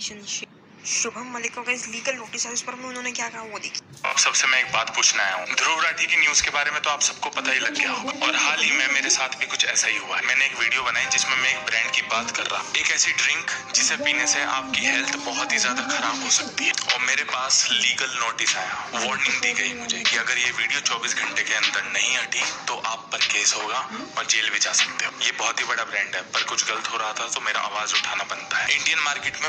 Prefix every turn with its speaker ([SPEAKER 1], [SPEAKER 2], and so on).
[SPEAKER 1] Relationship Shubham Malik का इस legal notice है उस पर उन्होंने क्या कहा वो देखिए।
[SPEAKER 2] आप सबसे मैं एक बात पूछना आया हूँ। ध्रुव राठी की न्यूज़ के बारे में तो आप सबको पता ही लग गया होगा। और हाल ही में मेरे साथ भी कुछ ऐसा ही हुआ है। मैंने एक वीडियो बनाई जिसमें मैं एक ब्रांड की बात कर रहा एक ऐसी ड्रिंक जिसे पीने से आपकी हेल्थ बहुत ही ज़्यादा खराब हो सकती है। और मेरे पास लीगल नोटिस आया। वार्निंग दी गई मुझे की अगर ये वीडियो 24 घंटे के अंदर नहीं हटी तो आप पर केस होगा और जेल भी जा सकते हो। ये बहुत ही बड़ा ब्रांड है। पर कुछ गलत हो रहा था तो मेरा आवाज़ उठाना बनता है। इंडियन मार्केट में